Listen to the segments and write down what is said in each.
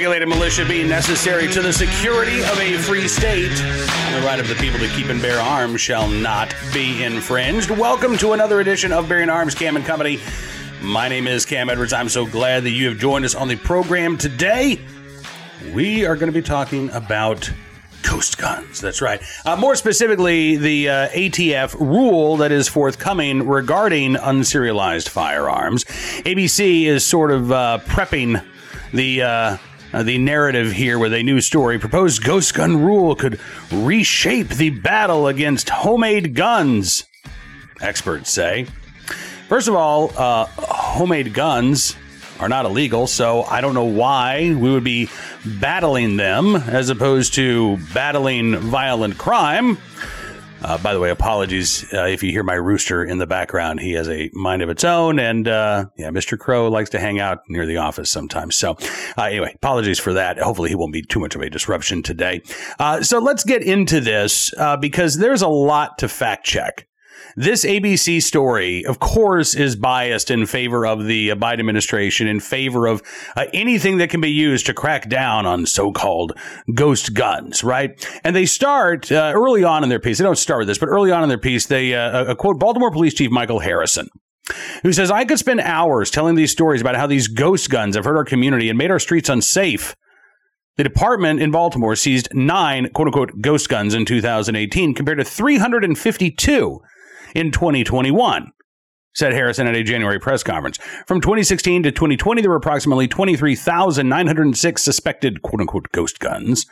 regulated militia be necessary to the security of a free state, and the right of the people to keep and bear arms shall not be infringed. Welcome to another edition of Bearing Arms Cam and Company. My name is Cam Edwards. I'm so glad that you have joined us on the program today. We are going to be talking about ghost guns. That's right. Uh, more specifically, the uh, ATF rule that is forthcoming regarding unserialized firearms. ABC is sort of uh, prepping the. Uh, the narrative here with a new story proposed ghost gun rule could reshape the battle against homemade guns, experts say. First of all, uh, homemade guns are not illegal, so I don't know why we would be battling them as opposed to battling violent crime. Uh, by the way, apologies uh, if you hear my rooster in the background. He has a mind of its own, and uh, yeah, Mr. Crow likes to hang out near the office sometimes. So, uh, anyway, apologies for that. Hopefully, he won't be too much of a disruption today. Uh, so, let's get into this uh, because there's a lot to fact check. This ABC story, of course, is biased in favor of the Biden administration, in favor of uh, anything that can be used to crack down on so called ghost guns, right? And they start uh, early on in their piece. They don't start with this, but early on in their piece, they uh, quote Baltimore Police Chief Michael Harrison who says, I could spend hours telling these stories about how these ghost guns have hurt our community and made our streets unsafe. The department in Baltimore seized nine quote unquote ghost guns in 2018 compared to 352 in 2021 said Harrison at a January press conference. From 2016 to 2020, there were approximately 23,906 suspected quote unquote ghost guns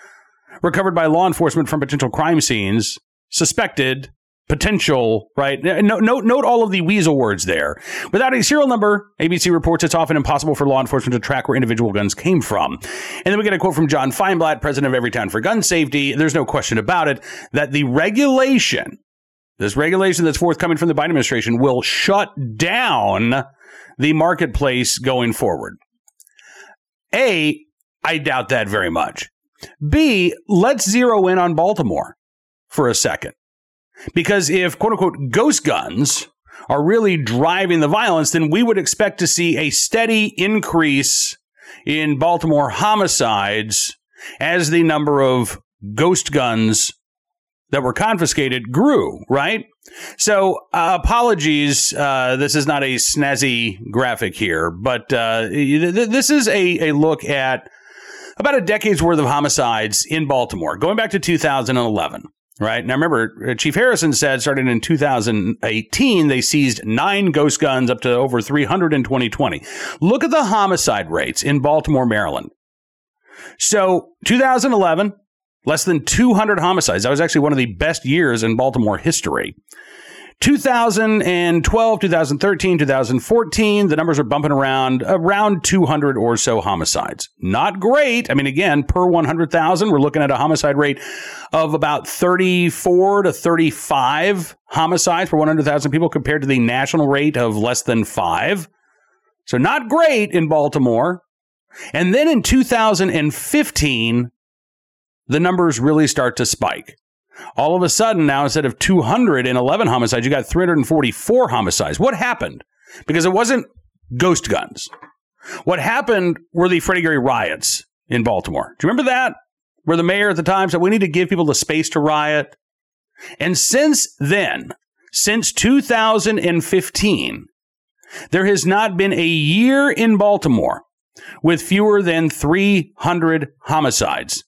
recovered by law enforcement from potential crime scenes. Suspected, potential, right? Note, note, note all of the weasel words there. Without a serial number, ABC reports it's often impossible for law enforcement to track where individual guns came from. And then we get a quote from John Feinblatt, president of Everytown for Gun Safety. There's no question about it that the regulation this regulation that's forthcoming from the Biden administration will shut down the marketplace going forward. A, I doubt that very much. B, let's zero in on Baltimore for a second. Because if quote unquote ghost guns are really driving the violence, then we would expect to see a steady increase in Baltimore homicides as the number of ghost guns that were confiscated grew, right? So, uh, apologies. Uh, this is not a snazzy graphic here, but uh, th- this is a, a look at about a decade's worth of homicides in Baltimore, going back to 2011. Right now, remember, uh, Chief Harrison said starting in 2018, they seized nine ghost guns up to over 300 in 2020. Look at the homicide rates in Baltimore, Maryland. So, 2011, Less than 200 homicides. That was actually one of the best years in Baltimore history. 2012, 2013, 2014, the numbers are bumping around around 200 or so homicides. Not great. I mean, again, per 100,000, we're looking at a homicide rate of about 34 to 35 homicides per 100,000 people compared to the national rate of less than five. So not great in Baltimore. And then in 2015, the numbers really start to spike. All of a sudden, now instead of 211 homicides, you got 344 homicides. What happened? Because it wasn't ghost guns. What happened were the Freddie Gray riots in Baltimore. Do you remember that? Where the mayor at the time said we need to give people the space to riot. And since then, since 2015, there has not been a year in Baltimore with fewer than 300 homicides.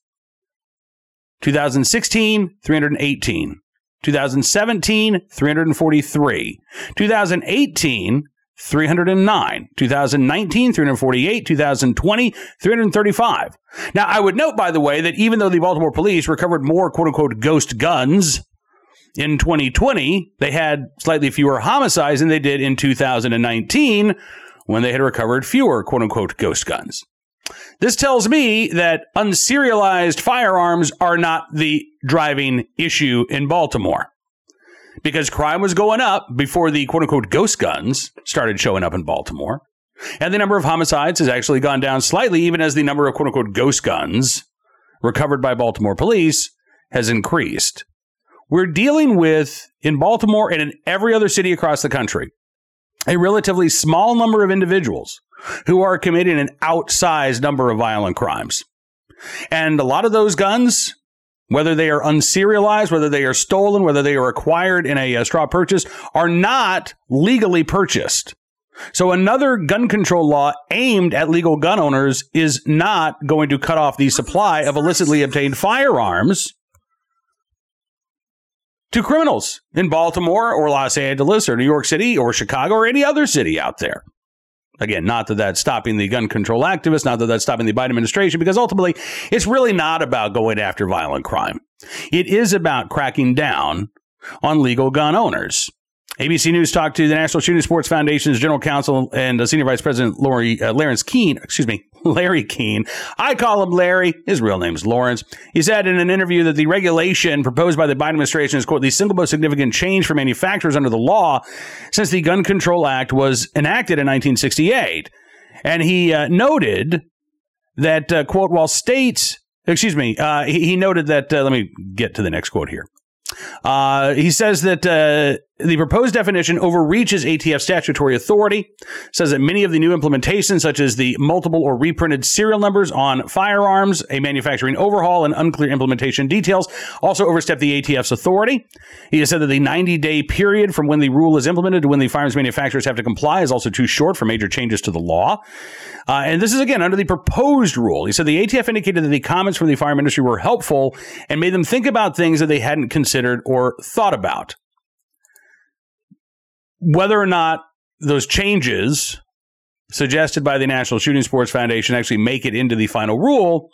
2016, 318. 2017, 343. 2018, 309. 2019, 348. 2020, 335. Now, I would note, by the way, that even though the Baltimore police recovered more quote unquote ghost guns in 2020, they had slightly fewer homicides than they did in 2019 when they had recovered fewer quote unquote ghost guns. This tells me that unserialized firearms are not the driving issue in Baltimore. Because crime was going up before the quote unquote ghost guns started showing up in Baltimore. And the number of homicides has actually gone down slightly, even as the number of quote unquote ghost guns recovered by Baltimore police has increased. We're dealing with, in Baltimore and in every other city across the country, a relatively small number of individuals who are committing an outsized number of violent crimes. And a lot of those guns, whether they are unserialized, whether they are stolen, whether they are acquired in a, a straw purchase, are not legally purchased. So another gun control law aimed at legal gun owners is not going to cut off the supply of illicitly obtained firearms to criminals in Baltimore or Los Angeles or New York City or Chicago or any other city out there. Again, not that that's stopping the gun control activists, not that that's stopping the Biden administration, because ultimately it's really not about going after violent crime. It is about cracking down on legal gun owners. ABC News talked to the National Shooting Sports Foundation's general counsel and Senior Vice President Lori uh, Lawrence Keane, excuse me, Larry Keane. I call him Larry. His real name is Lawrence. He said in an interview that the regulation proposed by the Biden administration is, quote, the single most significant change for manufacturers under the law since the Gun Control Act was enacted in 1968. And he uh, noted that, uh, quote, while states, excuse me, uh, he, he, noted that, uh, let me get to the next quote here. Uh, he says that the proposed definition overreaches ATF statutory authority, says that many of the new implementations, such as the multiple or reprinted serial numbers on firearms, a manufacturing overhaul, and unclear implementation details, also overstep the ATF's authority. He has said that the 90 day period from when the rule is implemented to when the firearms manufacturers have to comply is also too short for major changes to the law. Uh, and this is again under the proposed rule. He said the ATF indicated that the comments from the firearm industry were helpful and made them think about things that they hadn't considered or thought about whether or not those changes suggested by the National Shooting Sports Foundation actually make it into the final rule,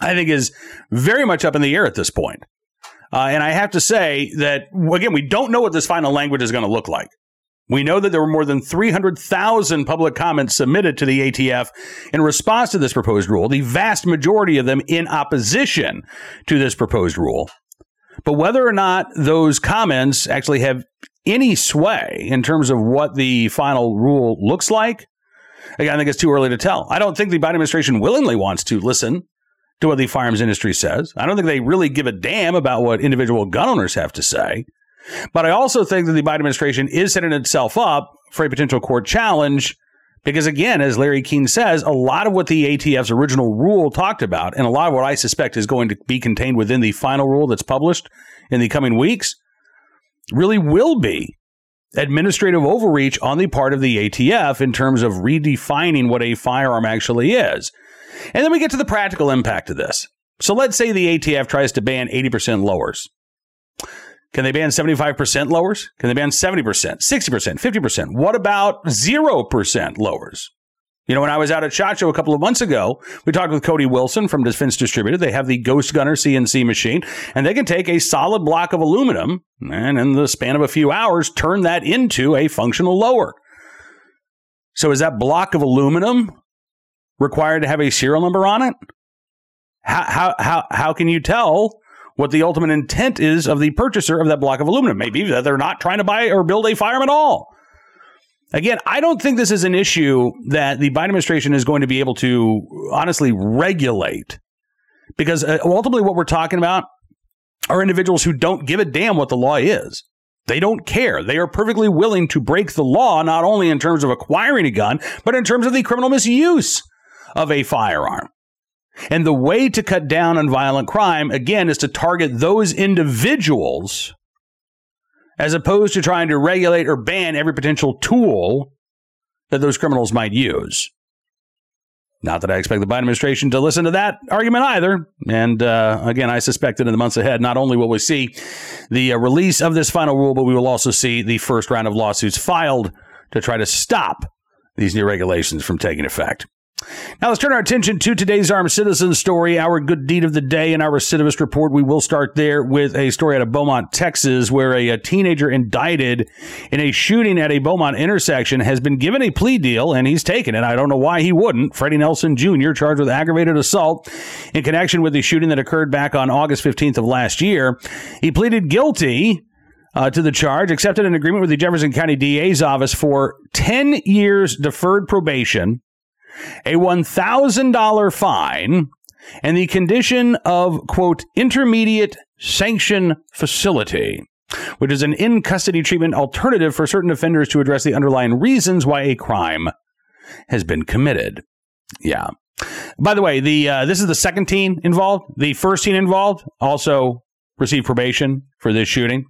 I think is very much up in the air at this point. Uh, and I have to say that, again, we don't know what this final language is going to look like. We know that there were more than 300,000 public comments submitted to the ATF in response to this proposed rule, the vast majority of them in opposition to this proposed rule. But whether or not those comments actually have any sway in terms of what the final rule looks like, again, I think it's too early to tell. I don't think the Biden administration willingly wants to listen to what the firearms industry says. I don't think they really give a damn about what individual gun owners have to say. But I also think that the Biden administration is setting itself up for a potential court challenge because, again, as Larry Keane says, a lot of what the ATF's original rule talked about, and a lot of what I suspect is going to be contained within the final rule that's published in the coming weeks, really will be administrative overreach on the part of the ATF in terms of redefining what a firearm actually is. And then we get to the practical impact of this. So let's say the ATF tries to ban 80% lowers. Can they ban 75% lowers? Can they ban 70%, 60%, 50%? What about 0% lowers? You know, when I was out at SHOT Show a couple of months ago, we talked with Cody Wilson from Defense Distributed. They have the Ghost Gunner CNC machine, and they can take a solid block of aluminum and in the span of a few hours, turn that into a functional lower. So is that block of aluminum required to have a serial number on it? How, how, how, how can you tell what the ultimate intent is of the purchaser of that block of aluminum? Maybe that they're not trying to buy or build a firearm at all. Again, I don't think this is an issue that the Biden administration is going to be able to honestly regulate because uh, ultimately what we're talking about are individuals who don't give a damn what the law is. They don't care. They are perfectly willing to break the law, not only in terms of acquiring a gun, but in terms of the criminal misuse of a firearm. And the way to cut down on violent crime, again, is to target those individuals as opposed to trying to regulate or ban every potential tool that those criminals might use. Not that I expect the Biden administration to listen to that argument either. And uh, again, I suspect that in the months ahead, not only will we see the uh, release of this final rule, but we will also see the first round of lawsuits filed to try to stop these new regulations from taking effect. Now let's turn our attention to today's armed citizen story, our good deed of the day, and our recidivist report. We will start there with a story out of Beaumont, Texas, where a, a, teenager indicted in a shooting at a Beaumont intersection has been given a plea deal, and he's taken it. I don't know why he wouldn't. Freddie Nelson Jr. charged with aggravated assault in connection with the shooting that occurred back on August 15th of last year. He pleaded guilty. Uh, to the charge, accepted an agreement with the Jefferson County DA's office for 10 years deferred probation a $1,000 fine, and the condition of, quote, intermediate sanction facility, which is an in custody treatment alternative for certain offenders to address the underlying reasons why a crime has been committed. Yeah. By the way, the uh, this is the second teen involved. The first teen involved also received probation for this shooting.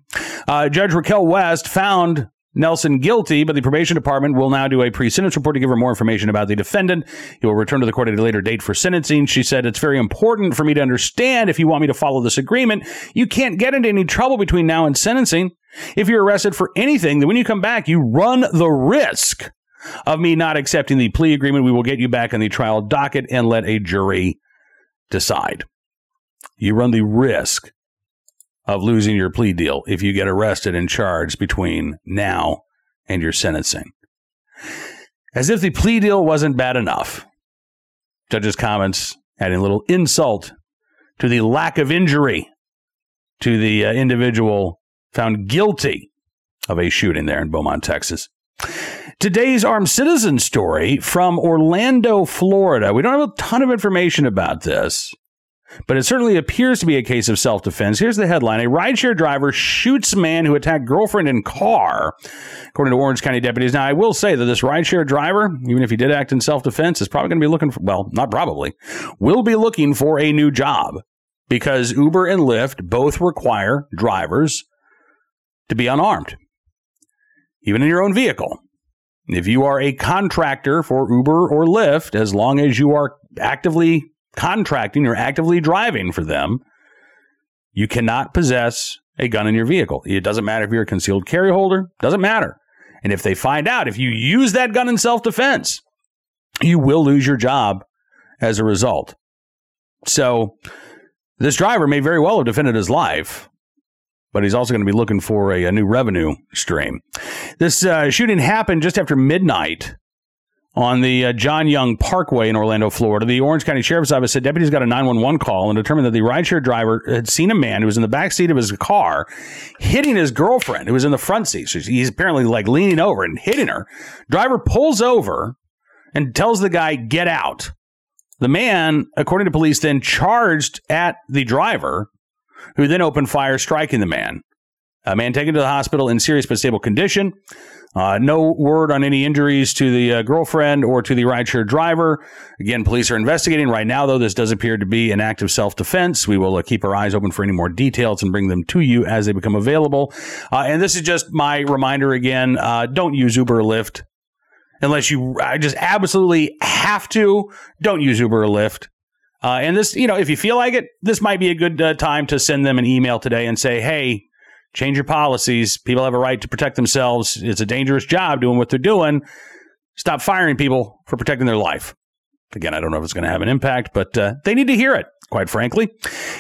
Uh, Judge Raquel West found Nelson guilty, but the probation department will now do a pre-sentence report to give her more information about the defendant. He will return to the court at a later date for sentencing. She said, it's very important for me to understand if you want me to follow this agreement, you can't get into any trouble between now and sentencing. If you're arrested for anything, then when you come back, you run the risk of me not accepting the plea agreement. We will get you back on the trial docket and let a jury decide. You run the risk of losing your plea deal if you get arrested and charged between now and your sentencing. As if the plea deal wasn't bad enough. Judge's comments adding a little insult to the lack of injury to the uh, individual found guilty of a shooting there in Beaumont, Texas. Today's armed citizen story from Orlando, Florida. We don't have a ton of information about this, but it certainly appears to be a case of self defense. Here's the headline A rideshare driver shoots man who attacked girlfriend in car, according to Orange County deputies. Now, I will say that this rideshare driver, even if he did act in self defense, is probably going to be looking for, well, not probably, will be looking for a new job because Uber and Lyft both require drivers to be unarmed, even in your own vehicle. If you are a contractor for Uber or Lyft, as long as you are actively contracting, you're actively driving for them, you cannot possess a gun in your vehicle. It doesn't matter if you're a concealed carry holder, doesn't matter. And if they find out if you use that gun in self defense, you will lose your job as a result. So, this driver may very well have defended his life, but he's also going to be looking for a, a new revenue stream. This uh, shooting happened just after midnight on the uh, John Young Parkway in Orlando, Florida. The Orange County Sheriff's Office said deputies got a 911 call and determined that the rideshare driver had seen a man who was in the back seat of his car hitting his girlfriend who was in the front seat. So he's apparently like leaning over and hitting her. Driver pulls over and tells the guy, get out. The man, according to police, then charged at the driver who then opened fire, striking the man. A man taken to the hospital in serious but stable condition. Uh, no word on any injuries to the uh, girlfriend or to the rideshare driver. Again, police are investigating right now, though. This does appear to be an act of self defense. We will uh, keep our eyes open for any more details and bring them to you as they become available. Uh, and this is just my reminder again uh, don't use Uber or Lyft unless you I just absolutely have to. Don't use Uber or Lyft. Uh, and this, you know, if you feel like it, this might be a good time to send them an email today and say, hey, change your policies. People have a right to protect themselves. It's a dangerous job doing what they're doing. Stop firing people for protecting their life. Again, I don't know if it's going to have an impact, but uh, they need to hear it, quite frankly.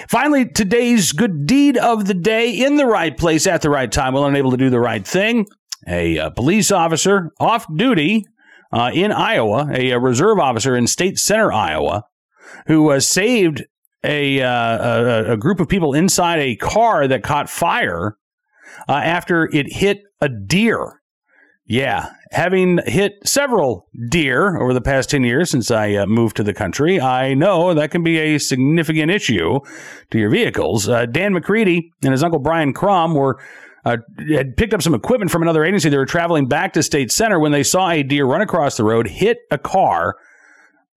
Finally, today's good deed of the day in the right place at the right time, well unable to do the right thing. A, a uh, police officer off duty uh, in Iowa, a, a reserve officer in State Center, Iowa, who saved a, uh, a, a group of people inside a car that caught fire uh, after it hit a deer. Yeah, having hit several deer over the past 10 years since I uh, moved to the country, I know that can be a significant issue to your vehicles. Uh, Dan McCready and his uncle Brian Crum were uh, had picked up some equipment from another agency. They were traveling back to State Center when they saw a deer run across the road, hit a car,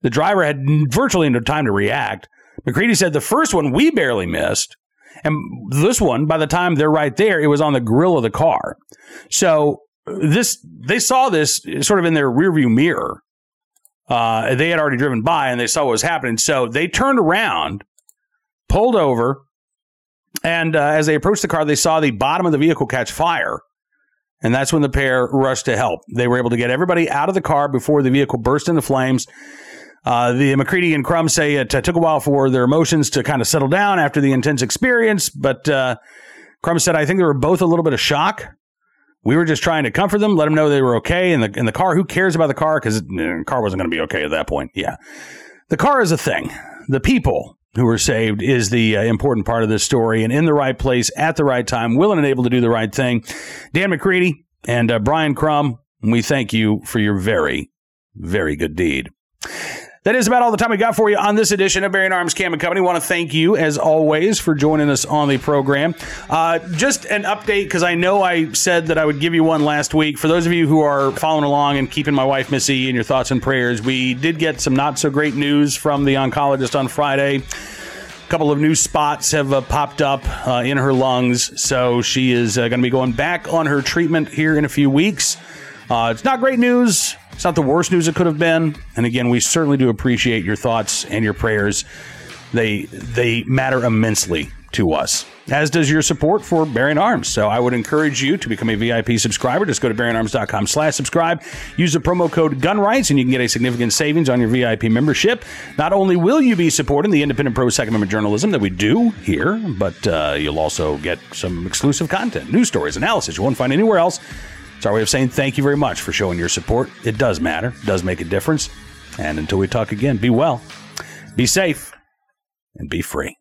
the driver had virtually no time to react. McCready said the first one we barely missed. And this one, by the time they're right there, it was on the grill of the car. So this, they saw this sort of in their rearview mirror. Uh, they had already driven by and they saw what was happening. So they turned around, pulled over, and uh, as they approached the car, they saw the bottom of the vehicle catch fire. And that's when the pair rushed to help. They were able to get everybody out of the car before the vehicle burst into flames. Uh, the McCready and Crum say it uh, took a while for their emotions to kind of settle down after the intense experience, but uh, Crum said, I think they were both a little bit of shock. We were just trying to comfort them, let them know they were okay. And the, in the car, who cares about the car? Because the car wasn't going to be okay at that point. Yeah. The car is a thing. The people who were saved is the uh, important part of this story and in the right place at the right time, willing and able to do the right thing. Dan McCready and uh, Brian Crum, we thank you for your very, very good deed. That is about all the time we got for you on this edition of Bearing Arms Cam and Company. want to thank you, as always, for joining us on the program. Uh, just an update, because I know I said that I would give you one last week. For those of you who are following along and keeping my wife Missy in your thoughts and prayers, we did get some not so great news from the oncologist on Friday. A couple of new spots have uh, popped up uh, in her lungs, so she is uh, going to be going back on her treatment here in a few weeks. Uh, it's not great news. It's not the worst news it could have been. And again, we certainly do appreciate your thoughts and your prayers. They they matter immensely to us, as does your support for Bearing Arms. So I would encourage you to become a VIP subscriber. Just go to bearingarms.com slash subscribe. Use the promo code GUNRIGHTS and you can get a significant savings on your VIP membership. Not only will you be supporting the independent pro Second Amendment journalism that we do here, but uh, you'll also get some exclusive content, news stories, analysis you won't find anywhere else it's our way of saying thank you very much for showing your support. It does matter, it does make a difference. And until we talk again, be well, be safe, and be free.